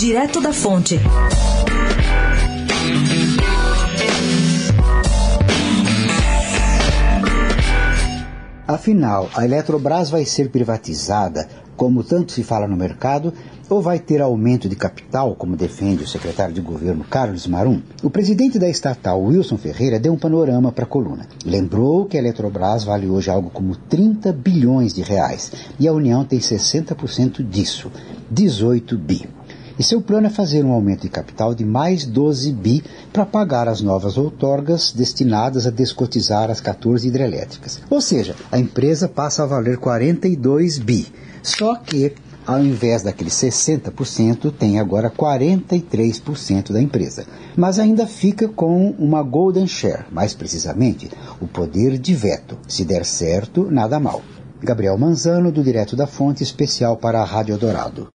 Direto da Fonte. Afinal, a Eletrobras vai ser privatizada, como tanto se fala no mercado, ou vai ter aumento de capital, como defende o secretário de governo Carlos Marum? O presidente da estatal, Wilson Ferreira, deu um panorama para a coluna. Lembrou que a Eletrobras vale hoje algo como 30 bilhões de reais e a União tem 60% disso, 18 bi. E seu plano é fazer um aumento de capital de mais 12 bi para pagar as novas outorgas destinadas a descotizar as 14 hidrelétricas. Ou seja, a empresa passa a valer 42 bi. Só que, ao invés daqueles 60%, tem agora 43% da empresa. Mas ainda fica com uma golden share, mais precisamente, o poder de veto. Se der certo, nada mal. Gabriel Manzano, do Direto da Fonte, especial para a Rádio Dourado.